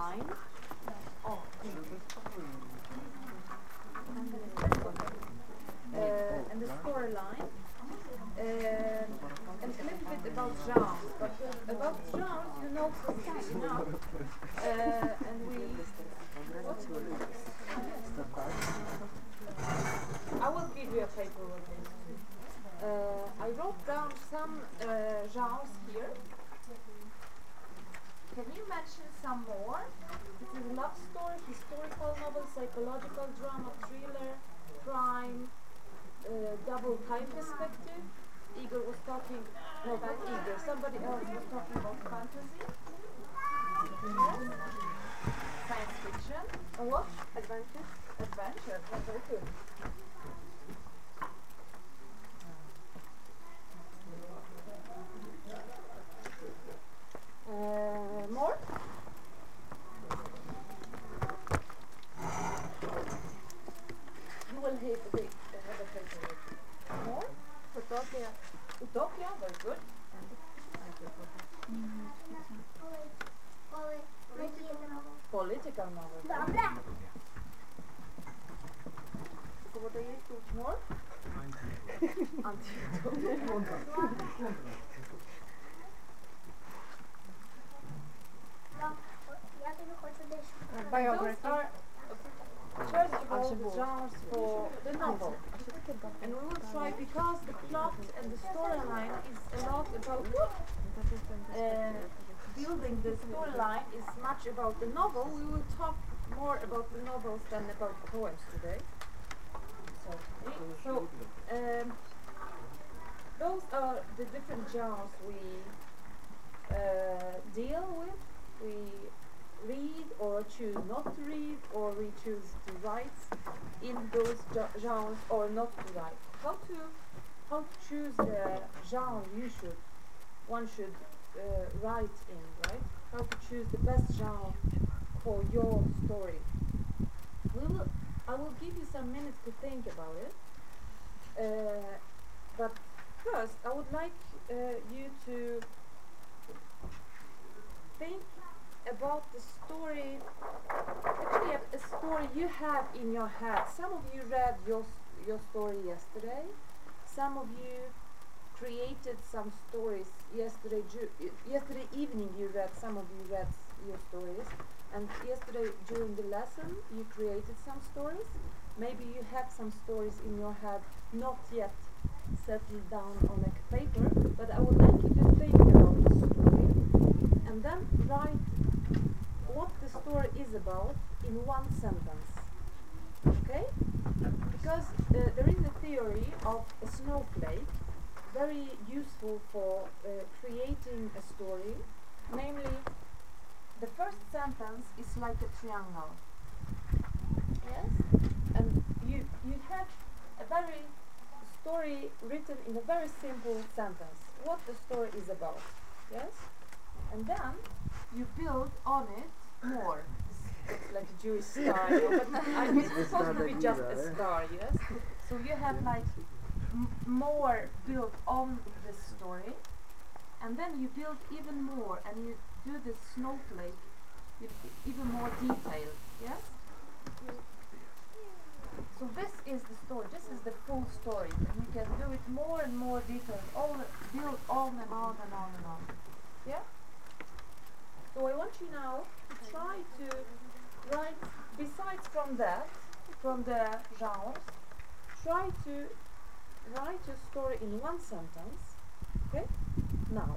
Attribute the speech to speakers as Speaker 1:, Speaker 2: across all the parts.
Speaker 1: line. Oh, uh, and the storyline. Uh, and a little bit about genres, but uh, about genres you know pretty enough. Uh, and we. I will give you a paper with this. Uh, I wrote down some uh, genres here. Can you mention some more? This is love story, historical novel, psychological drama, thriller, crime, uh, double time perspective. Igor was talking, no, not Igor, somebody else was talking about fantasy. Yes. Science fiction. And what? Adventure. Adventure, that's very good. Uh, more? You will have a, big, have a paper with More? Utopia. Utopia, very good. Political novel. More? Those are choiceable genres for the novel. And we will try, because the plot and the storyline is a lot about uh, building the storyline is much about the novel. We will talk more about the novels than about poems today. So, so um, those are the different genres we uh, deal with. We read or choose not to read or we choose to write in those genres or not to write. How to how to choose the genre you should one should uh, write in, right? How to choose the best genre for your story. We will I will give you some minutes to think about it. Uh, but first I would like uh, you to think about the story, actually a, a story you have in your head. Some of you read your, your story yesterday. Some of you created some stories yesterday. Yesterday evening you read, some of you read your stories. And yesterday during the lesson you created some stories. Maybe you have some stories in your head not yet settled down on a paper, but I would like you to think about the story and then write what the story is about in one sentence. Okay? Because uh, there is a theory of a snowflake, very useful for uh, creating a story. Namely, the first sentence is like a triangle. Yes? And you, you have a very story written in a very simple sentence. What the story is about. Yes? And then you build on it more. Like a Jewish star, you know, but I, it's supposed to be just a star, yes? So you have like m- more built on the story, and then you build even more, and you do the snowflake with even more detail, yes? So this is the story. This is the full story, and you can do it more and more detailed, all build on and on and on and on. Yeah. So I want you now to try to write, besides from that, from the genres, try to write your story in one sentence. Okay? Now.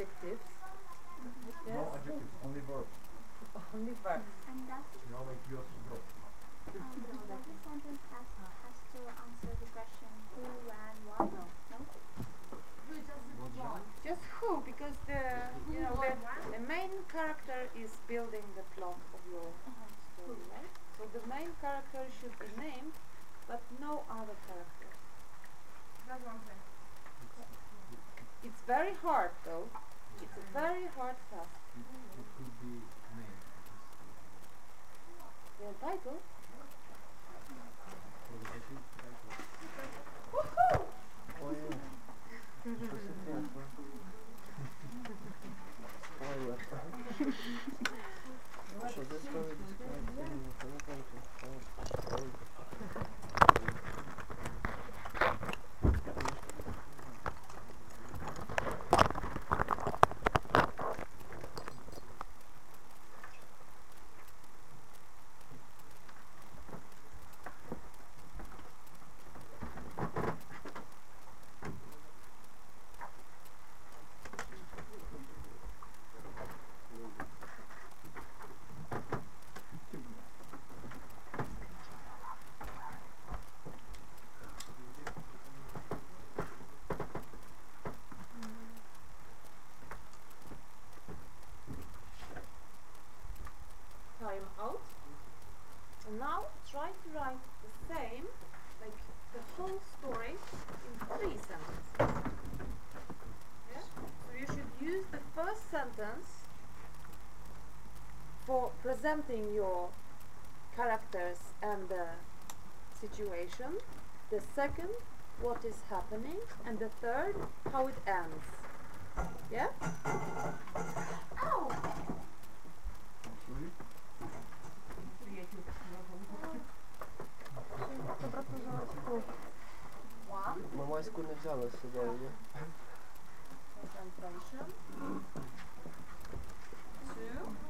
Speaker 1: No Time out. And now try to write the same, like the whole story in three sentences. Yeah? So you should use the first sentence for presenting your characters and the situation. The second, what is happening, and the third, how it ends. Yeah?
Speaker 2: Взяла з собою, ні?
Speaker 1: concentration. Two.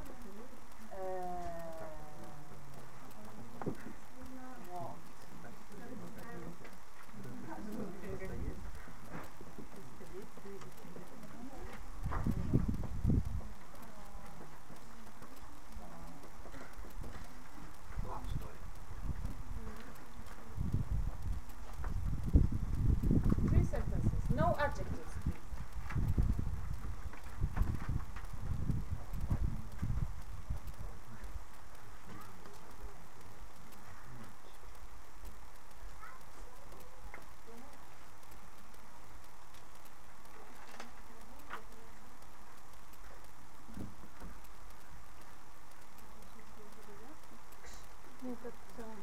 Speaker 1: And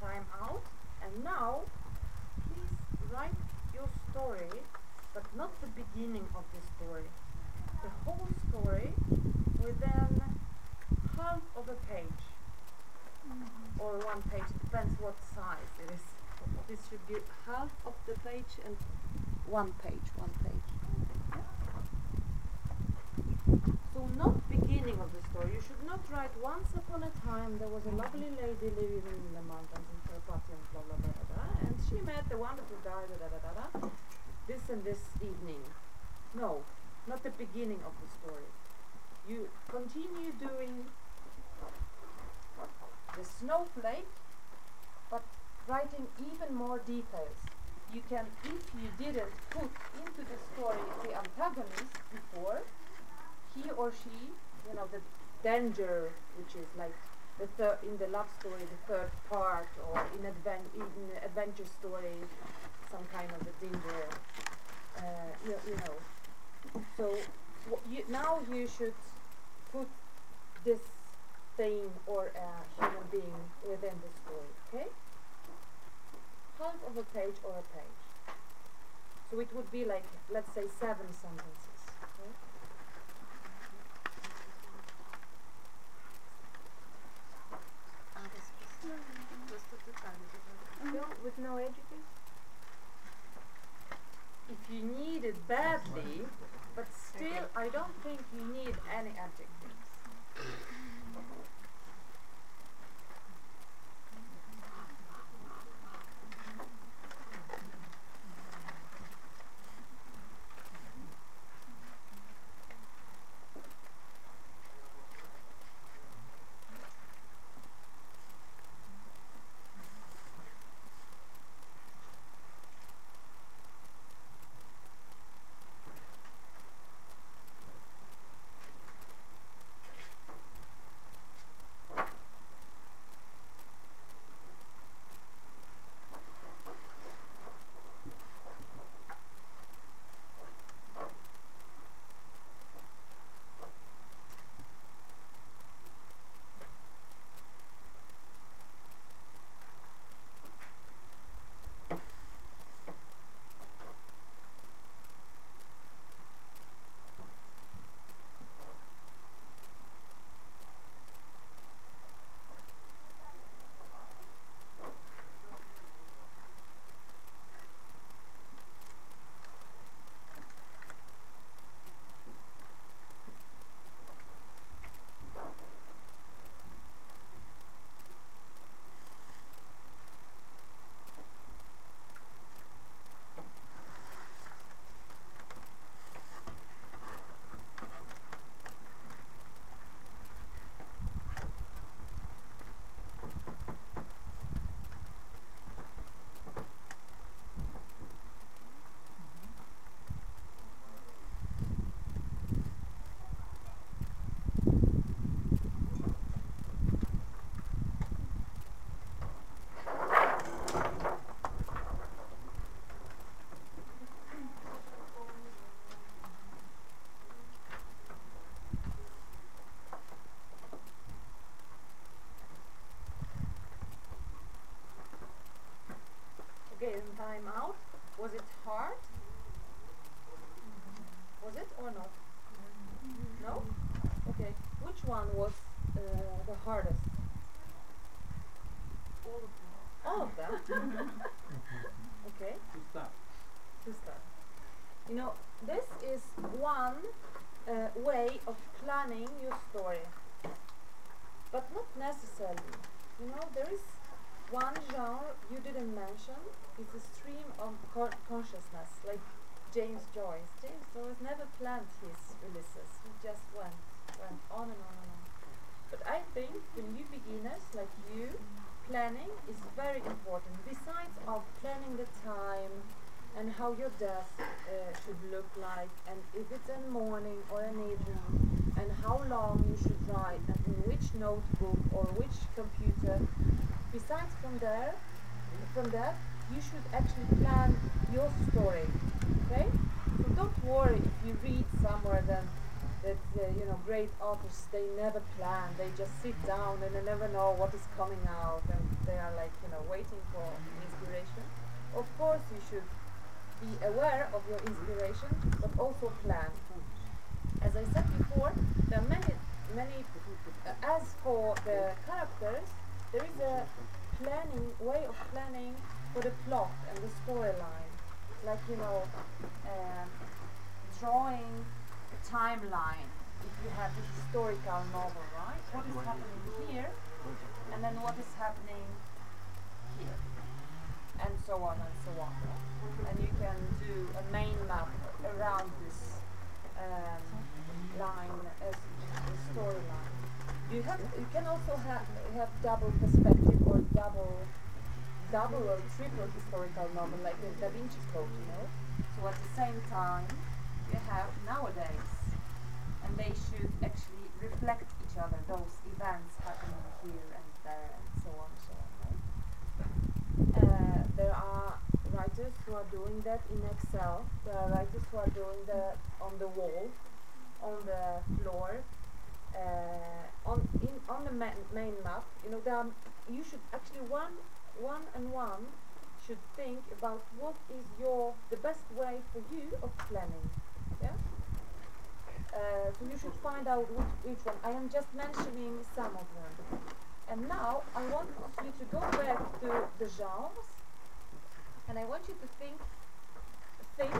Speaker 1: time out. And now, please write your story, but not the beginning of the story. The whole story within half of a page. Mm-hmm. Or one page, depends what size it is. This should be half of the page and one page, one page. So not beginning of the story. You should not write once upon a time there was a lovely lady living in the mountains blah blah, blah and she met the wonderful guy, da da da da da. This and this evening. No, not the beginning of the story. You continue doing the snowflake but writing even more details. You can, if you didn't put into the story the antagonist before, he or she, you know, the danger, which is like the third in the love story, the third part, or in adven- in adventure story, some kind of a danger. Uh, you, you know. So you, now you should put this thing or a human being within the story. Okay. Half of a page or a page. So it would be like, let's say, seven sentences. Okay?
Speaker 3: With no?
Speaker 1: If you need it badly, but still, I don't think you need any adjectives. Was it hard? Was it or not? No? Okay. Which one was uh, the hardest? All of them. All of them? okay,
Speaker 4: To start.
Speaker 1: to start. You know, this is one uh, way of planning your story. But not necessarily. You know, there is one genre you didn't mention. is a stream of co- consciousness, like James Joyce. James Joyce never planned his Ulysses. He just went, went on and on and on. But I think for new beginners like you, planning is very important. Besides of planning the time and how your desk uh, should look like, and if it's a morning or an evening, and how long you should write, and in which notebook or which computer. Besides from there, from that, you should actually plan your story. Okay? So don't worry if you read somewhere then that uh, you know great authors they never plan. They just sit down and they never know what is coming out, and they are like you know waiting for inspiration. Of course, you should be aware of your inspiration, but also plan. As I said before, there are many, many. Uh, as for the characters, there is a planning way of planning for the plot and the storyline, like you know, um, drawing a timeline. If you have a historical novel, right? What is happening here, and then what is happening here, and so on and so on. And you can do a main map around this um, line as a storyline. You have you can also have have double perspective or double double or triple historical novel like the Da Vinci Code, you know. So at the same time, you have nowadays, and they should actually reflect each other, those events happening here and there, and so on and so on. Right? Uh, there are writers who are doing that in Excel. There are writers who are doing that on the wall, on the floor, uh, on in on the ma- main map. You know, there are, you should actually one one and one should think about what is your the best way for you of planning. Yeah. Uh, so you should find out which, which one. I am just mentioning some of them. And now I want you to go back to the genres, and I want you to think, think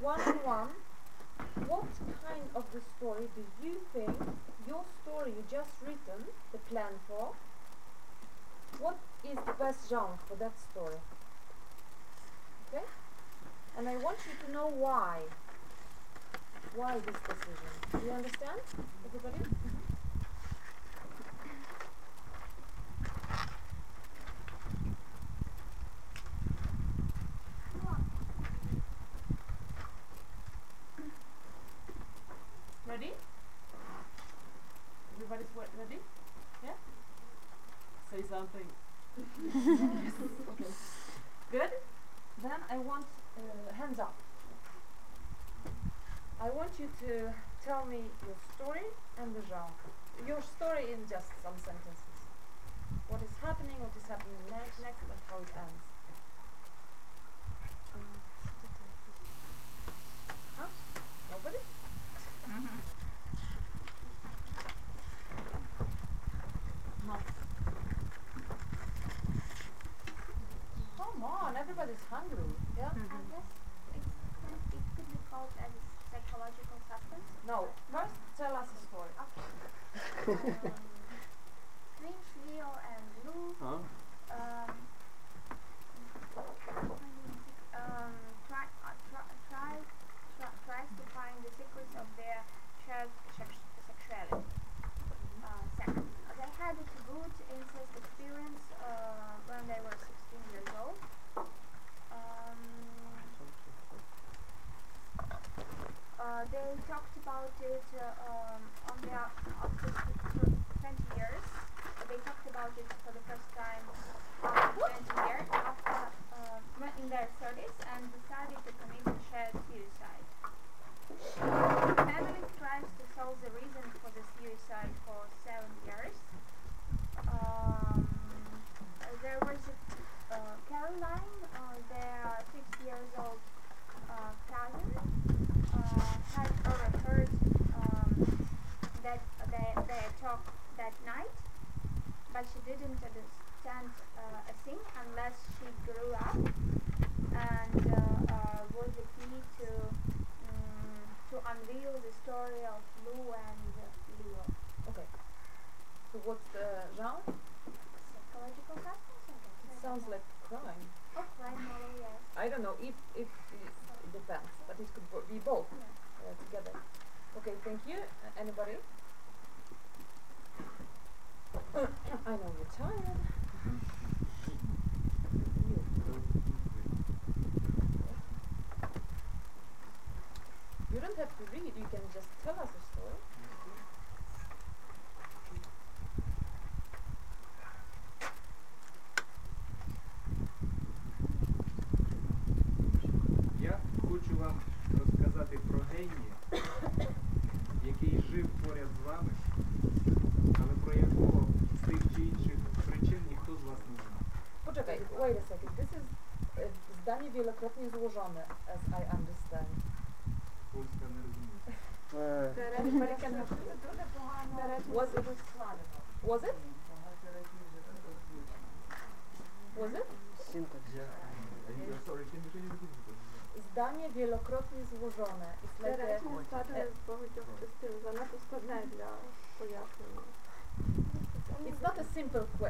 Speaker 1: one on one. What kind of the story do you think your story you just written the plan for? What is the best genre for that story? Okay? And I want you to know why. Why this decision? Do you understand, everybody? Ready? Everybody's ready? Yeah? Say something. Okay. Good. Then I want uh, hands up. I want you to tell me your story and the genre. Your story in just some sentences. What is happening, what is happening next, next, and how it ends. Huh? Nobody? No. Come on, everybody's hungry. Yeah?
Speaker 5: I guess it's, it could be called as psychological suspense.
Speaker 1: No. First, tell us a story.
Speaker 5: um, Finch, Leo, and Lou
Speaker 2: Huh?
Speaker 5: um, um, try, uh, try, try, try, tries to find the secrets of their shared sex- sexuality. Uh, sex. Uh, they had a good incest experience uh, when they were 16 years old. Um, uh, they talked about it uh, um, on their after 20 years. Uh, they talked about it for the first time after 20 years, after uh, in their 30s, and decided to commit shared suicide. The family tries to solve the reason for the suicide for seven years. Um, uh, there was a, uh, Caroline, uh, their six years old uh, cousin, uh, had overheard um, they, they talked that night, but she didn't understand uh, a thing unless she grew up and uh, uh, was the key to um, to unveil the story of Lou and Leo.
Speaker 1: Okay. So what's the genre?
Speaker 5: Psychological suspense,
Speaker 1: It sounds like crime.
Speaker 5: Oh, crime novel, yes.
Speaker 1: I don't know if if it depends, but it could be both
Speaker 5: Yeah.
Speaker 1: uh, together. Okay, thank you. Uh, anybody? I know Pytanie wielokrotnie złożone, as I understand.
Speaker 2: Polska
Speaker 3: nie nerwina. Eee.
Speaker 1: Was it? Was it? Was it? Zdanie wielokrotnie złożone. It's like a...
Speaker 3: Teraz jest bardzo związane, to jest pewne dla pojaśnienia.
Speaker 1: It's not a simple uh,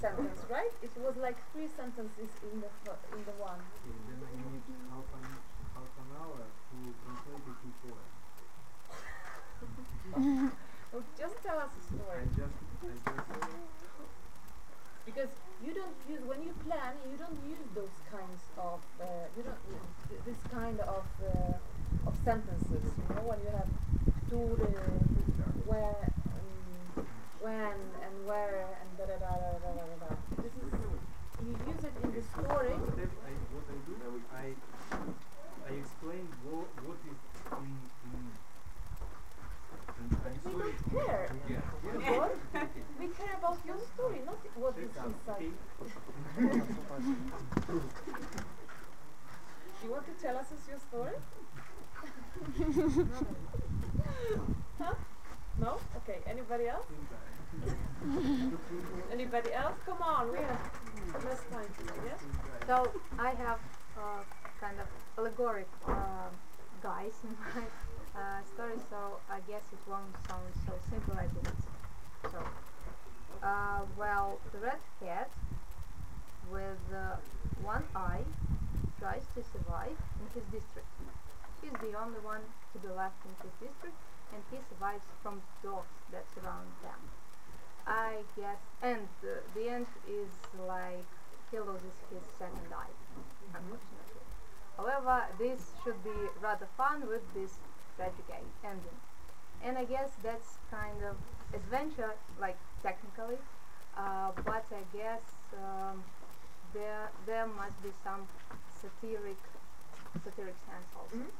Speaker 1: sentence, right? It was like three sentences in the in the one.
Speaker 4: Then I need half an, half an hour to translate it to poem.
Speaker 1: Well, just tell us a story.
Speaker 4: just, I just
Speaker 1: because you don't use when you plan you don't use those kinds of uh, you don't th- this kind of uh, of sentences you know when you have tore where um, when and where and da da da da da da da. This is, you use it in the story.
Speaker 4: Step, I, what I do, I, I, I explain what, what is in. in
Speaker 1: we don't care.
Speaker 4: Yeah.
Speaker 1: Yeah. Yeah. We care about your story, not what is inside. you want to tell us your story? Huh? No? Okay, anybody else? Anybody else? Come on, we have less time today?
Speaker 6: So I have uh, kind of allegoric uh, guys in my uh, story, so I guess it won't sound so simple as it is. So, uh, well, the red cat with uh, one eye tries to survive in his district. He's the only one to be left in his district, and he survives from dogs that surround them. I guess, and uh, the end is like he loses his second eye, unfortunately. However, this should be rather fun with this tragic ending. And I guess that's kind of adventure, like technically, uh, but I guess um, there there must be some satiric satiric sense also.
Speaker 1: Mhm.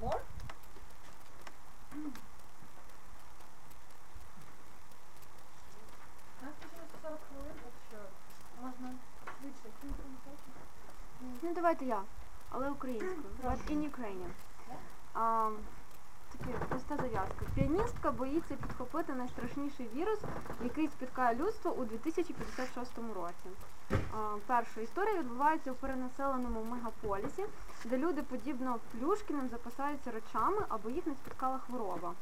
Speaker 1: More?
Speaker 3: Ну давайте я, але українською. But in Ukrainian. А, таке проста зав'язка. Піаністка боїться підхопити найстрашніший вірус, який спіткає людство у 2056 році. А, перша історія відбувається у перенаселеному мегаполісі, де люди, подібно плюшкіним, запасаються речами, аби їх не спіткала хвороба.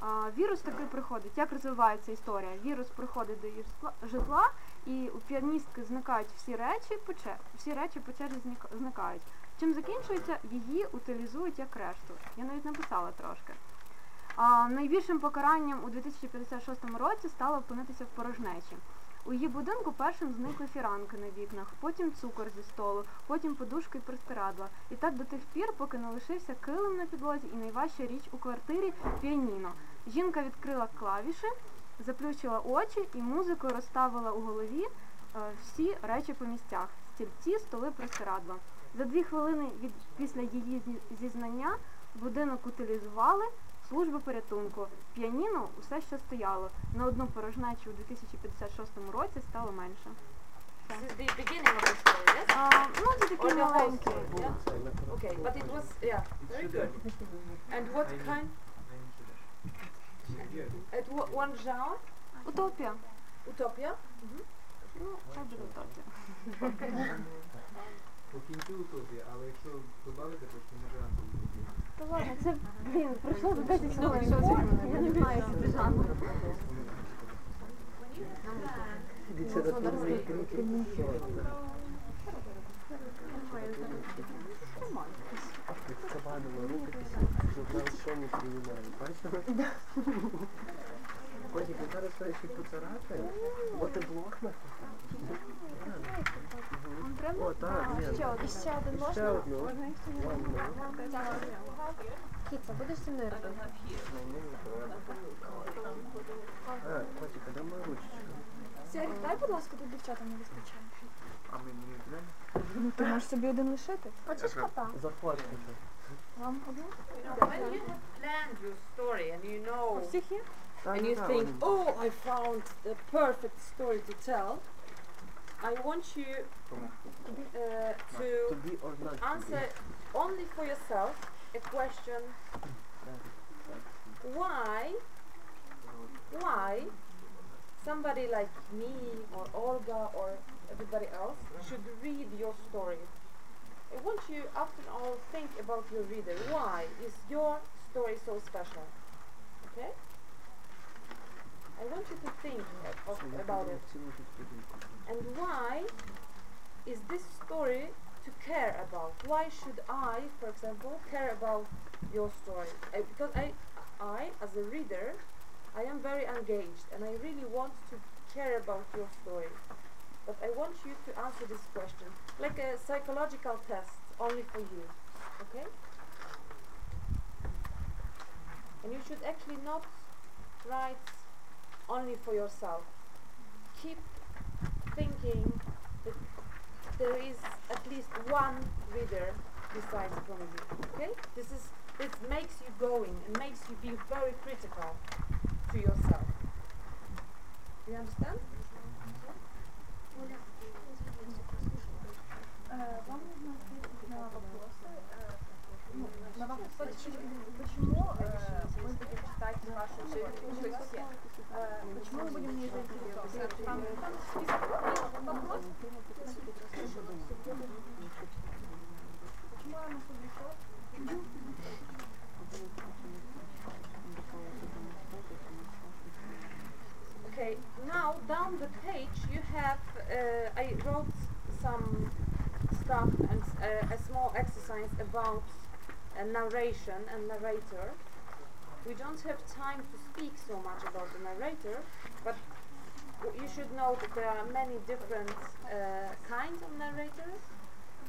Speaker 3: А, вірус таки приходить. Як розвивається історія? Вірус приходить до її житла, і у піаністки зникають всі речі, по чер- всі речі по черзі зникають. Чим закінчується, її утилізують як решту. Я навіть написала трошки. А, найбільшим покаранням у 2056 році стало опинитися в порожнечі. У її будинку першим зникли фіранки на вікнах, потім цукор зі столу, потім подушки і простирадла. І так до тих пір, поки не лишився килим на підлозі і найважча річ у квартирі піаніно. Жінка відкрила клавіші, заплющила очі і музикою розставила у голові е, всі речі по місцях стільці, столи, простирадла. За дві хвилини від після її зізнання будинок утилізували, служби порятунку. Піаніно усе ще стояло. На одну порожнечу у 2056 році стало менше.
Speaker 1: This is the beginning of the story, yes?
Speaker 3: А, ну, це
Speaker 1: Or
Speaker 3: такі
Speaker 1: the whole
Speaker 3: маленькі.
Speaker 1: story? Yeah? Okay, but it was, yeah, very good. And what kind, at one genre?
Speaker 3: Утопія.
Speaker 1: Utopia?
Speaker 3: Ну, хай буде утопія.
Speaker 4: По кінцю утопія, але якщо додати, то ще може антиутопія.
Speaker 3: Та ладно, це, блін, пройшло вже 10
Speaker 1: Ну,
Speaker 3: хвилин. Я не знаю, що це жанр.
Speaker 2: Літературний критик. Відкабанили рукописи, журнал що не приймає. Бачили?
Speaker 3: сьогодні?
Speaker 2: Ладно.
Speaker 3: Кіця, будеш зі мною робити?
Speaker 2: А, котик, а де моя ручечка?
Speaker 5: Серік, дай, будь ласка, тут дівчатам не вистачає.
Speaker 4: А мені не
Speaker 5: Ну, ти можеш собі один лишити. Хочеш кота?
Speaker 2: Захватка.
Speaker 5: Вам один?
Speaker 1: When you have planned your story and you
Speaker 5: У
Speaker 1: know
Speaker 5: всіх є?
Speaker 1: and you think, oh, I found the perfect story to tell, I want you uh,
Speaker 2: To
Speaker 1: to
Speaker 2: be or not to
Speaker 1: answer only for yourself a question why why somebody like me or Olga or everybody else should read your story. I want you after all think about your reader. Why is your story so special? Okay? I want you to think about it. And why is this story to care about? Why should I, for example, care about your story? Because I, I, as a reader, I am very engaged and I really want to care about your story. But I want you to answer this question like a psychological test only for you. Okay? And you should actually not write only for yourself. Keep thinking there is at least one reader besides from you. Okay? This is this makes you going and makes you be very critical to yourself. You understand?
Speaker 7: Э, Вам нужно ответить на вопросы. э, ну, на вопрос, почему э, мы будем читать вашу книгу,
Speaker 1: Narration and narrator. We don't have time to speak so much about the narrator, but you should know that there are many different uh, kinds of narrators.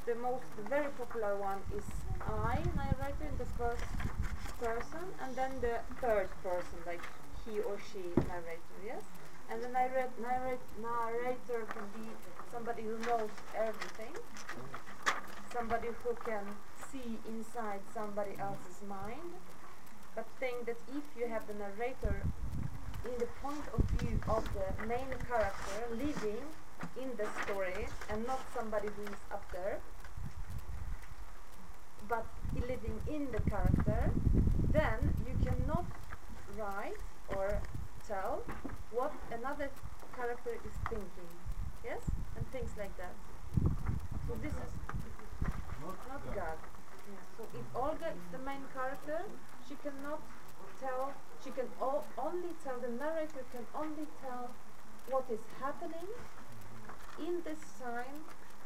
Speaker 1: The most, the very popular one is I narrator in the first person, and then the third person, like he or she narrator, yes? And the narrate, narrate, narrator can be somebody who knows everything, somebody who can see inside somebody else's mind, but think that if you have the narrator in the point of view of the main character living in the story and not somebody who is up there, but living in the character, then you cannot write or tell what another character is thinking. Yes? And things like that. So this is not. So if Olga is the main character, she cannot tell, she can o- only tell, the narrator can only tell what is happening in this time,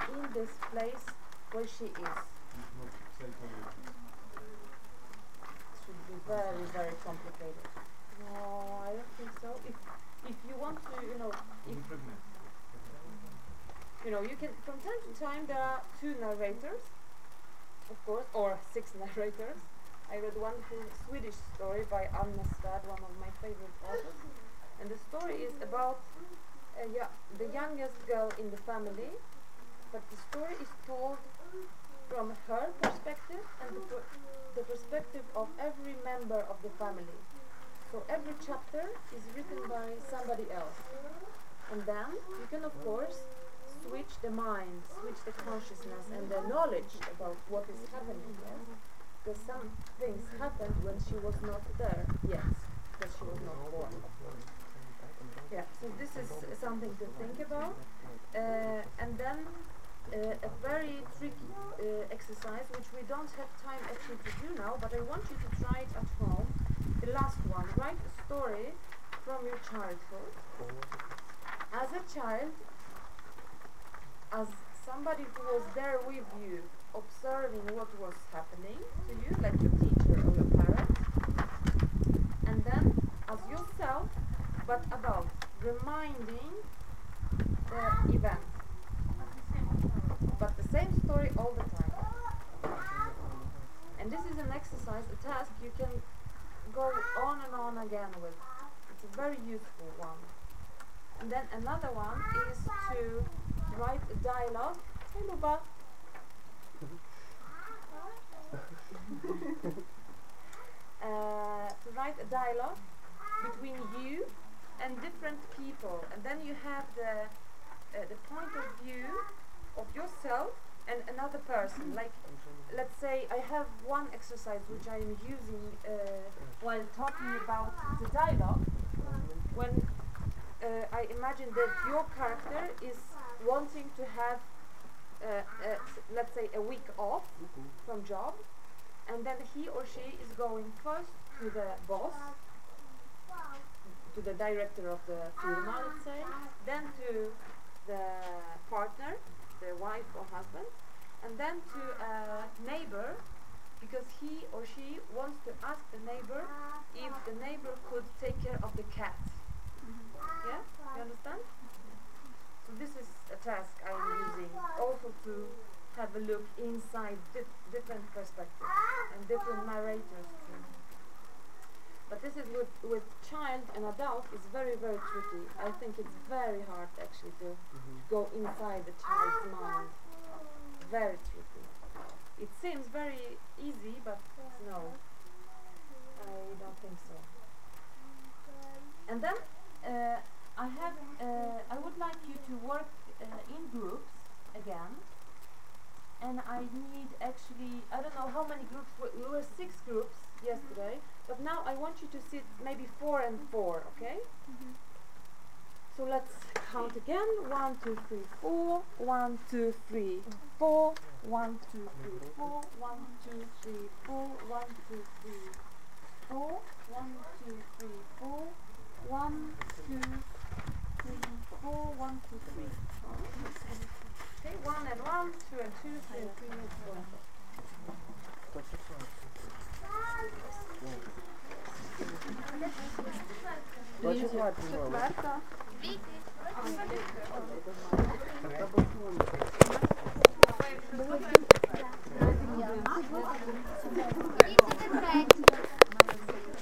Speaker 1: in this place where she is. It should be very, very complicated. No, I don't think so. If if you want to, you know, if you know, you can from time to time there are two narrators, of course, or six narrators. I read one Swedish story by Anna Svärd, one of my favorite authors, and the story is about uh, yeah, the youngest girl in the family, but the story is told from her perspective and the, per- the perspective of every member of the family. So every chapter is written by somebody else. And then you can of course switch the mind, switch the consciousness and the knowledge about what is happening, yes? Because some things happened when she was not there yet, because she was not born. Yeah, so this is something to think about. Uh, and then uh, a very tricky uh, exercise, which we don't have time actually to do now, but I want you to try it at home. The last one, write a story from your childhood. As a child, as somebody who was there with you, observing what was happening to you, like your teacher or your parent. And then as yourself, but about reminding the event. But the same story all the time. And this is an exercise, a task you can go on and on again with. It's a very useful one. And then another one is to write a dialogue. Hey, Luba. uh, to write a dialogue between you and different people, and then you have the uh, the point of view of yourself and another person. Like, let's say I have one exercise which I am using uh, while talking about the dialogue. When uh, I imagine that your character is wanting to have, uh, uh, let's say, a week off from job, and then he or she is going first to the boss, to the director of the firma, let's say, then to the partner, the wife or husband, and then to a neighbor because he or she wants to ask the neighbor if the neighbor could take care of the cat. Yeah? You understand? This is a task I'm using also to have a look inside dif- different perspectives and different narrators too. But this is with, with child and adult is very very tricky. I think it's very hard actually to go inside the child's mind. Very tricky. It seems very easy, but no, I don't think so. And then uh, I have, uh, I would like you to work uh, in groups again. And I need actually, I don't know how many groups, we, we were six groups yesterday, but now I want you to sit maybe four and four, okay? So let's count again. One, two, three, four. One, two, three, four. One, two, three, four. One, two, three, four. One, two, three, four. One, two, three, four. One, two, three, four, one, two, three. Okay, one and one, two and two, three and three and four.
Speaker 2: Четверта. Дивіться,
Speaker 3: третя.